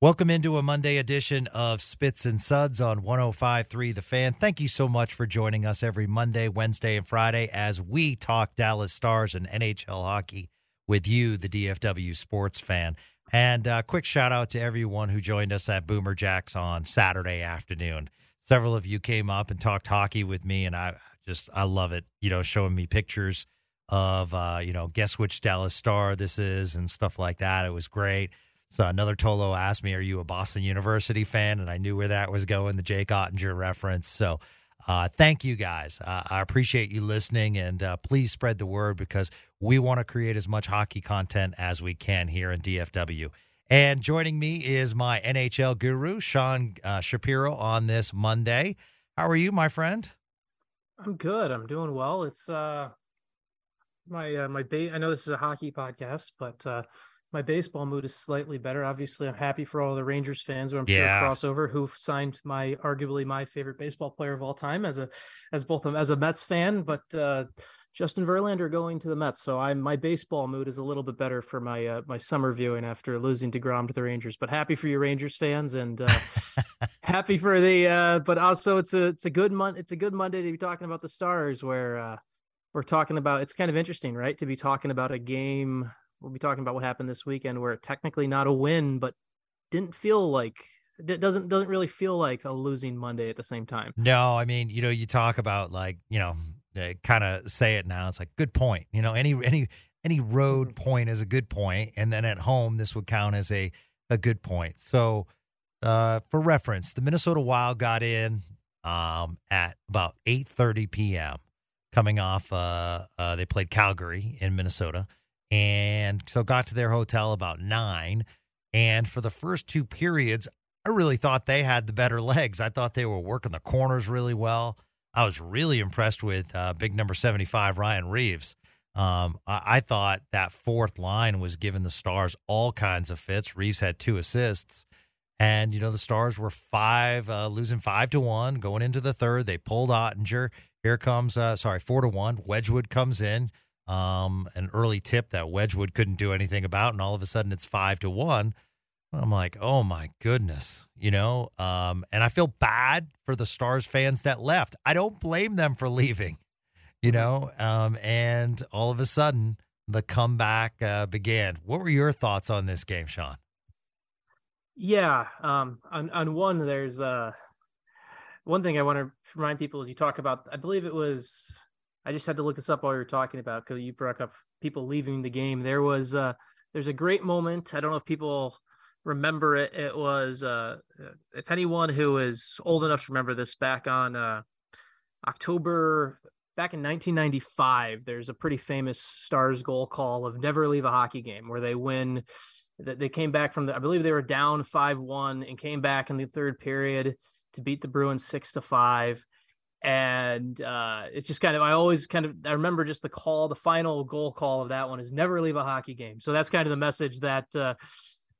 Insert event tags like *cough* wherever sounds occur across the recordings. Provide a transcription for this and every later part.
Welcome into a Monday edition of Spits and Suds on 105.3 The Fan. Thank you so much for joining us every Monday, Wednesday, and Friday as we talk Dallas Stars and NHL hockey with you, the DFW sports fan. And a quick shout out to everyone who joined us at Boomer Jacks on Saturday afternoon. Several of you came up and talked hockey with me, and I just I love it. You know, showing me pictures of uh, you know, guess which Dallas Star this is and stuff like that. It was great. So another Tolo asked me, "Are you a Boston University fan?" And I knew where that was going, the Jake Oettinger reference. So uh, thank you guys. Uh, I appreciate you listening, and uh, please spread the word because we want to create as much hockey content as we can here in DFW. And joining me is my NHL guru, Sean uh, Shapiro, on this Monday. How are you, my friend? I'm good. I'm doing well. It's uh my uh, my I know this is a hockey podcast, but uh my baseball mood is slightly better. Obviously, I'm happy for all the Rangers fans who I'm yeah. sure crossover who signed my arguably my favorite baseball player of all time as a as both of as a Mets fan, but uh, Justin Verlander going to the Mets. So I'm my baseball mood is a little bit better for my uh, my summer viewing after losing deGrom to the Rangers. But happy for you Rangers fans and uh, *laughs* happy for the uh, but also it's a it's a good month it's a good Monday to be talking about the Stars where uh, we're talking about it's kind of interesting, right? To be talking about a game we'll be talking about what happened this weekend where technically not a win, but didn't feel like it doesn't doesn't really feel like a losing Monday at the same time. No, I mean, you know, you talk about like, you know, kind of say it now. It's like good point. You know, any any any road mm-hmm. point is a good point, and then at home this would count as a a good point. So, uh, for reference, the Minnesota Wild got in um, at about eight thirty p.m. Coming off, uh, uh, they played Calgary in Minnesota and so got to their hotel about nine. And for the first two periods, I really thought they had the better *laughs* legs. I thought they were working the corners really well. I was really impressed with uh, big number 75, Ryan Reaves. Um, I, I, thought that fourth line was giving the Stars all kinds of fits. Reeves had two assists. And, you know, the Stars were five, uh, losing five to one going into the third. They pulled Oettinger. Here comes, uh, sorry, four to one. Wedgewood comes in um, an early tip that Wedgewood couldn't do anything about, and all of a sudden it's five to one. I'm like, oh my goodness, you know. Um, and I feel bad for the Stars fans that left. I don't blame them for leaving, you know. Um, and all of a sudden, the comeback uh, began. What were your thoughts on this game, Sean? Yeah, um, on on one, there's uh, one thing I want to remind people is you talk about. I believe it was I just had to look this up while you were talking about because you brought up people leaving the game. There was uh there's a great moment. I don't know if people remember it. It was uh if anyone who is old enough to remember this back on uh October back in 1995 there's a pretty famous stars goal call of never leave a hockey game where they win they came back from the i believe they were down 5-1 and came back in the third period to beat the bruins 6 to 5 and uh, it's just kind of I always kind of I remember just the call, the final goal call of that one is never leave a hockey game. So that's kind of the message that uh,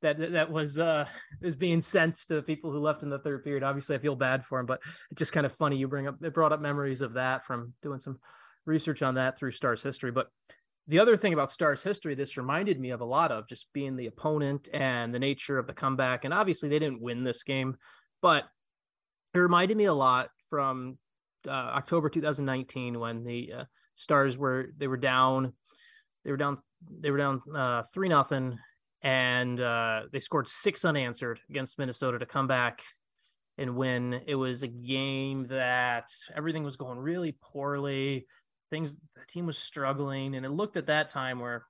that that was uh, *laughs* is being sent to the people who left in the third period. Obviously, I feel bad for him, but it's just kind of funny. You bring up it brought up memories of that from doing some research on that through Stars history. But the other thing about Stars history, this reminded me of a lot of just being the opponent and the nature of the comeback. And obviously, they didn't win this game, but it reminded me a lot from uh, October 2019 when the uh, Stars were they were down, they were down, they were down uh, three nothing, and uh, they scored six unanswered against Minnesota to come back and win. It was a game that everything was going really poorly. Things the team was struggling, and it looked at that time where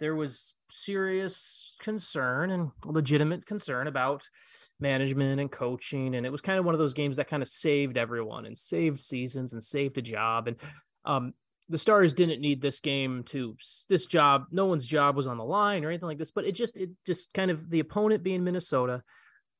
there was serious concern and legitimate concern about management and coaching and it was kind of one of those games that kind of saved everyone and saved seasons and saved a job. And um, the stars didn't need this game to this job no one's job was on the line or anything like this but it just it just kind of the opponent being minnesota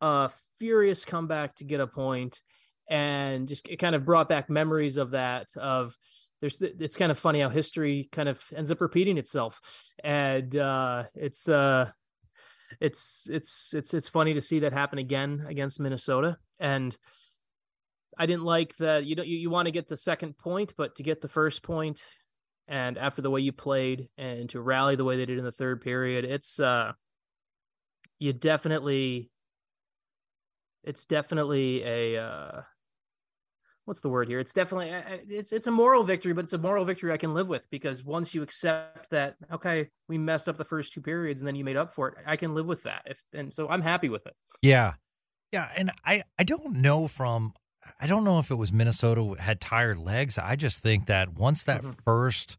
a furious comeback to get a point and just it kind of brought back memories of that of there's it's kind of funny how history kind of ends up repeating itself. And uh it's uh it's it's it's it's funny to see that happen again against minnesota. And i didn't like that you don't you, you want to get the second point but to get the first point and after the way you played and to rally the way they did in the third period it's uh you definitely it's definitely a uh what's the word here? It's definitely it's it's a moral victory, but it's a moral victory I can live with because once you accept that, okay, we messed up the first two periods and then you made up for it, I can live with that. If and so I'm happy with it. Yeah, yeah, and I I don't know from I don't know if it was Minnesota had tired legs. I just think that once that mm-hmm. first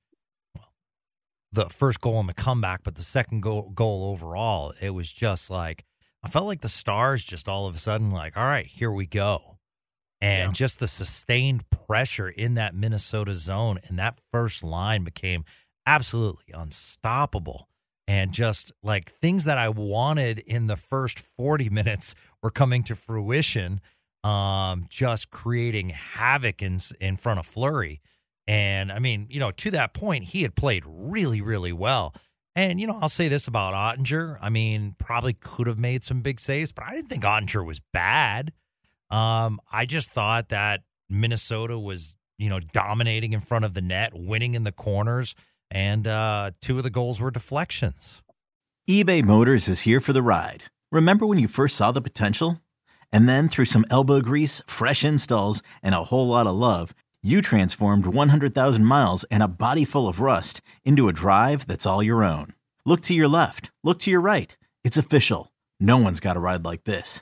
the first goal in the comeback, but the second goal goal overall, it was just like I felt like the stars just all of a sudden like, all right, here we go and yeah. just the sustained pressure in that Minnesota zone and that first line became absolutely unstoppable. And just like things that I wanted in the first 40 *laughs* minutes were coming to fruition, um, just creating havoc in, in front of Fleury And I mean, you know, to that point, he had played really, really well. And, you know, I'll say this about Oettinger I mean, probably could have made some big saves, but I didn't think Oettinger was bad. Um, I just thought that Minnesota was, you know, dominating in front of the net, winning in the corners, and uh, two of the goals were deflections. eBay Motors is here for the ride. Remember when you first saw the potential? And then through some elbow grease, fresh installs, and a whole lot of love, you transformed 100,000 miles and a body full of rust into a drive that's all your own. Look to your left, look to your right. It's official. No one's got a ride like this.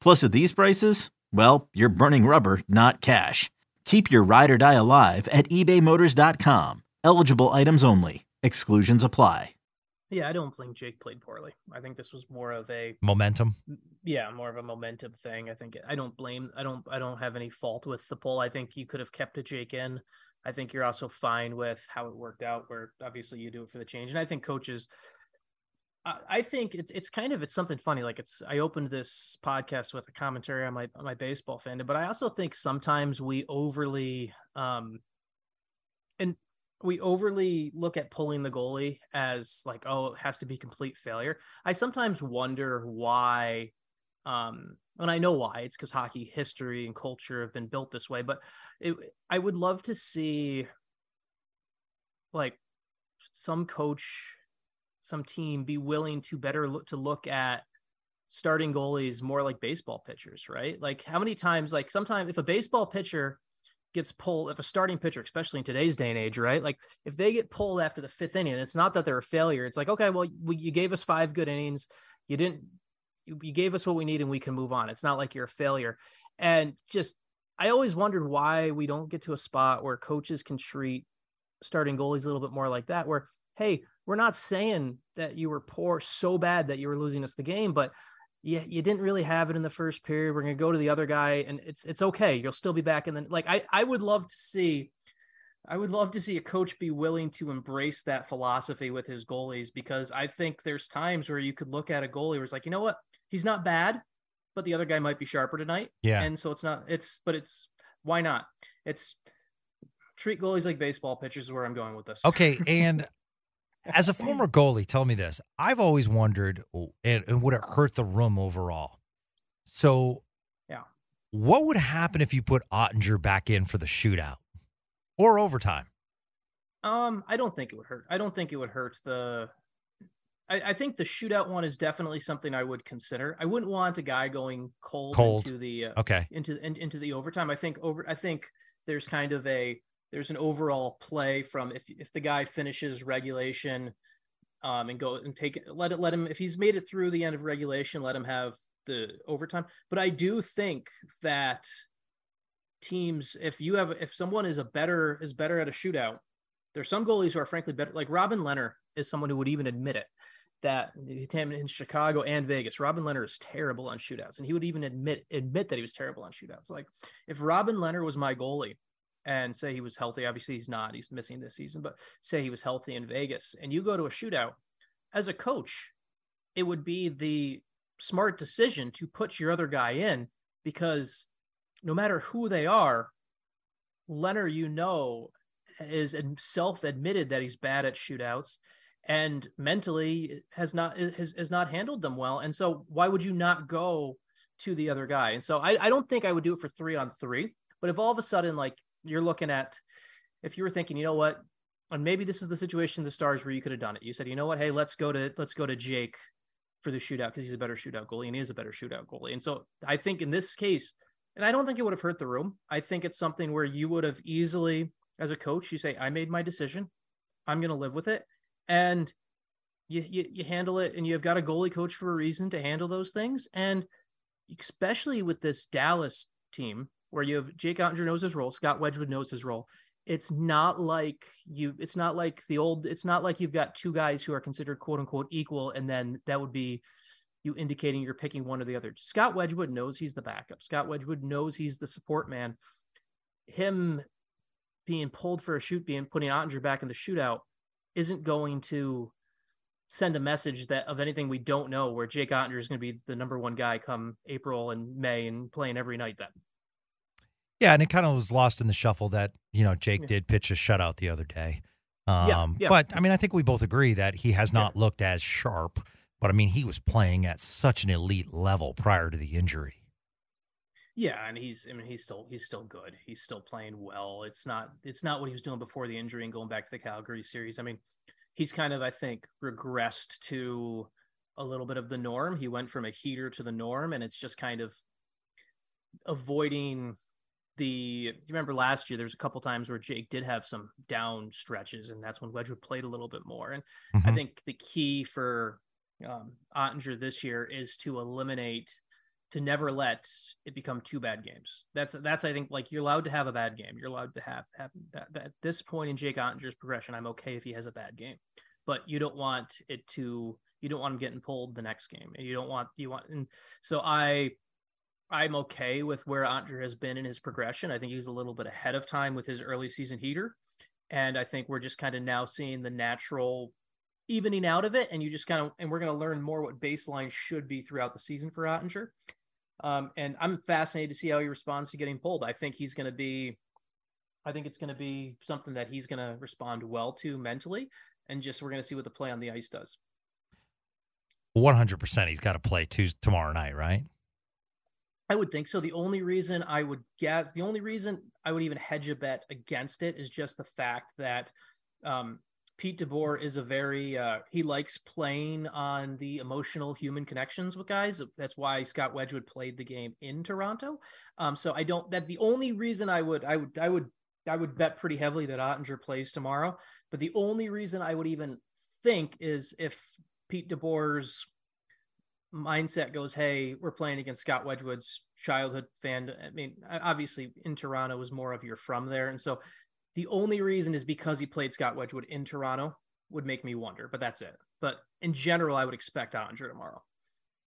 Plus, at these prices, well, you're burning rubber, not cash. Keep your ride or die alive at ebaymotors.com. Eligible items only. Exclusions apply. Yeah, I don't think Jake played poorly. I think this was more of a momentum. Yeah, more of a momentum thing. I think I don't blame. I don't. I don't have any fault with the poll. I think you could have kept a Jake in. I think you're also fine with how it worked out. Where obviously you do it for the change, and I think coaches I think it's it's kind of it's something funny. Like it's I opened this podcast with a commentary on my on my baseball fandom, but I also think sometimes we overly um and we overly look at pulling the goalie as like oh it has to be complete failure. I sometimes wonder why um and I know why it's because hockey history and culture have been built this way, but it, I would love to see like some coach some team be willing to better look to look at starting goalies more like baseball pitchers, right? Like how many times, like sometimes if a baseball pitcher gets pulled, if a starting pitcher, especially in today's day and age, right? Like if they get pulled after the fifth inning, it's not that they're a failure. It's like, okay, well, we, you gave us five good innings. You didn't, you, you gave us what we need and we can move on. It's not like you're a failure. And just, I always wondered why we don't get to a spot where coaches can treat starting goalies a little bit more like that, where, hey, we're not saying that you were poor so bad that you were losing us the game, but you, you didn't really have it in the first period. We're going to go to the other guy and it's, it's okay. You'll still be back. And then like, I, I would love to see, I would love to see a coach be willing to embrace that philosophy with his goalies, because I think there's times where you could look at a goalie where it's like, you know what, he's not bad, but the other guy might be sharper tonight. Yeah. And so it's not, it's, but it's, why not? It's, treat goalies like baseball pitchers is where I'm going with this. Okay. And *laughs* as a former goalie, tell me this. I've always wondered, and, and would it hurt the room overall? So, yeah. What would happen if you put Oettinger back in for the shootout or overtime? Um, I don't think it would hurt. I don't think it would hurt the. I, I, think the shootout one is definitely something I would consider. I wouldn't want a guy going cold, cold. into the uh, okay into in, into the overtime. I think over. I think there's kind of a there's an overall play from if if the guy finishes regulation, um, and go and take it, let it let him if he's made it through the end of regulation, let him have the overtime. But I do think that teams, if you have if someone is a better is better at a shootout, there's some goalies who are frankly better. Like Robin Lehner is someone who would even admit it that in Chicago and Vegas, Robin Lehner is terrible on shootouts, and he would even admit admit that he was terrible on shootouts. Like if Robin Lehner was my goalie, and say he was healthy, obviously he's not, he's missing this season, but say he was healthy in Vegas, and you go to a shootout, as a coach, it would be the smart decision to put your other guy in because no matter who they are, Lehner, you know, is self admitted that he's bad at shootouts and mentally has not has, has not handled them well. And so why would you not go to the other guy? And so I, I don't think I would do it for three on three. But if all of a sudden like you're looking at if you were thinking, you know what, and maybe this is the situation the stars where you could have done it. You said, you know what, hey, let's go to let's go to Jake for the shootout because he's a better shootout goalie and he is a better shootout goalie. And so I think in this case, and I don't think it would have hurt the room. I think it's something where you would have easily, as a coach, you say, I made my decision. I'm going to live with it and you, you you handle it and you've got a goalie coach for a reason to handle those things and especially with this Dallas team where you have Jake Oettinger knows his role, Scott Wedgewood knows his role. It's not like you it's not like the old it's not like you've got two guys who are considered quote unquote equal and then that would be you indicating you're picking one or the other. Scott Wedgewood knows he's the backup. Scott Wedgewood knows he's the support man. Him being pulled for a shoot, being putting Oettinger back in the shootout isn't going to send a message that of anything we don't know where Jake Oettinger is going to be the number one guy come April and May and playing every night then. Yeah, and it kind of was lost in the shuffle that, you know, Jake yeah. did pitch a shutout the other day. Um, yeah, yeah. But I mean, I think we both agree that he has not yeah. looked as sharp. But I mean, he was playing at such an elite level prior to the injury. Yeah, and he's I mean he's still he's still good. He's still playing well. It's not it's not what he was doing before the injury and going back to the Calgary series. I mean, he's kind of I think regressed to a little bit of the norm. He went from a heater to the norm and it's just kind of avoiding the you remember last year there was a couple times where Jake did have some down stretches and that's when Wedgewood played a little bit more. And mm-hmm. I think the key for um Oettinger this year is to eliminate to never let it become two bad games. That's that's I think like you're allowed to have a bad game. You're allowed to have have that, that at this point in Jake Oettinger's progression, I'm okay if he has a bad game, but you don't want it to you don't want him getting pulled the next game, and you don't want you want and so I I'm okay with where Oettinger has been in his progression. I think he was a little bit ahead of time with his early season heater, and I think we're just kind of now seeing the natural evening out of it, and you just kind of and we're going to learn more what baseline should be throughout the season for Oettinger. Um, and I'm fascinated to see how he responds to getting pulled. I think he's going to be, I think it's going to be something that he's going to respond well to mentally, and just we're going to see what the play on the ice does. 100%. He's got to play two, tomorrow night, right? I would think so. The only reason I would guess, the only reason I would even hedge a bet against it is just the fact that um, Pete DeBoer is a very uh, he likes playing on the emotional human connections with guys. That's why Scott Wedgewood played the game in Toronto. Um, so I don't that the only reason I would I would I would I would bet pretty heavily that Oettinger plays tomorrow. But the only reason I would even think is if Pete DeBoer's mindset goes, hey, we're playing against Scott Wedgewood's childhood fan. I mean, obviously in Toronto was more of you're from there, and so the only reason is because he played Scott Wedgewood in Toronto would make me wonder, but that's it. But in general, I would expect Oettinger tomorrow.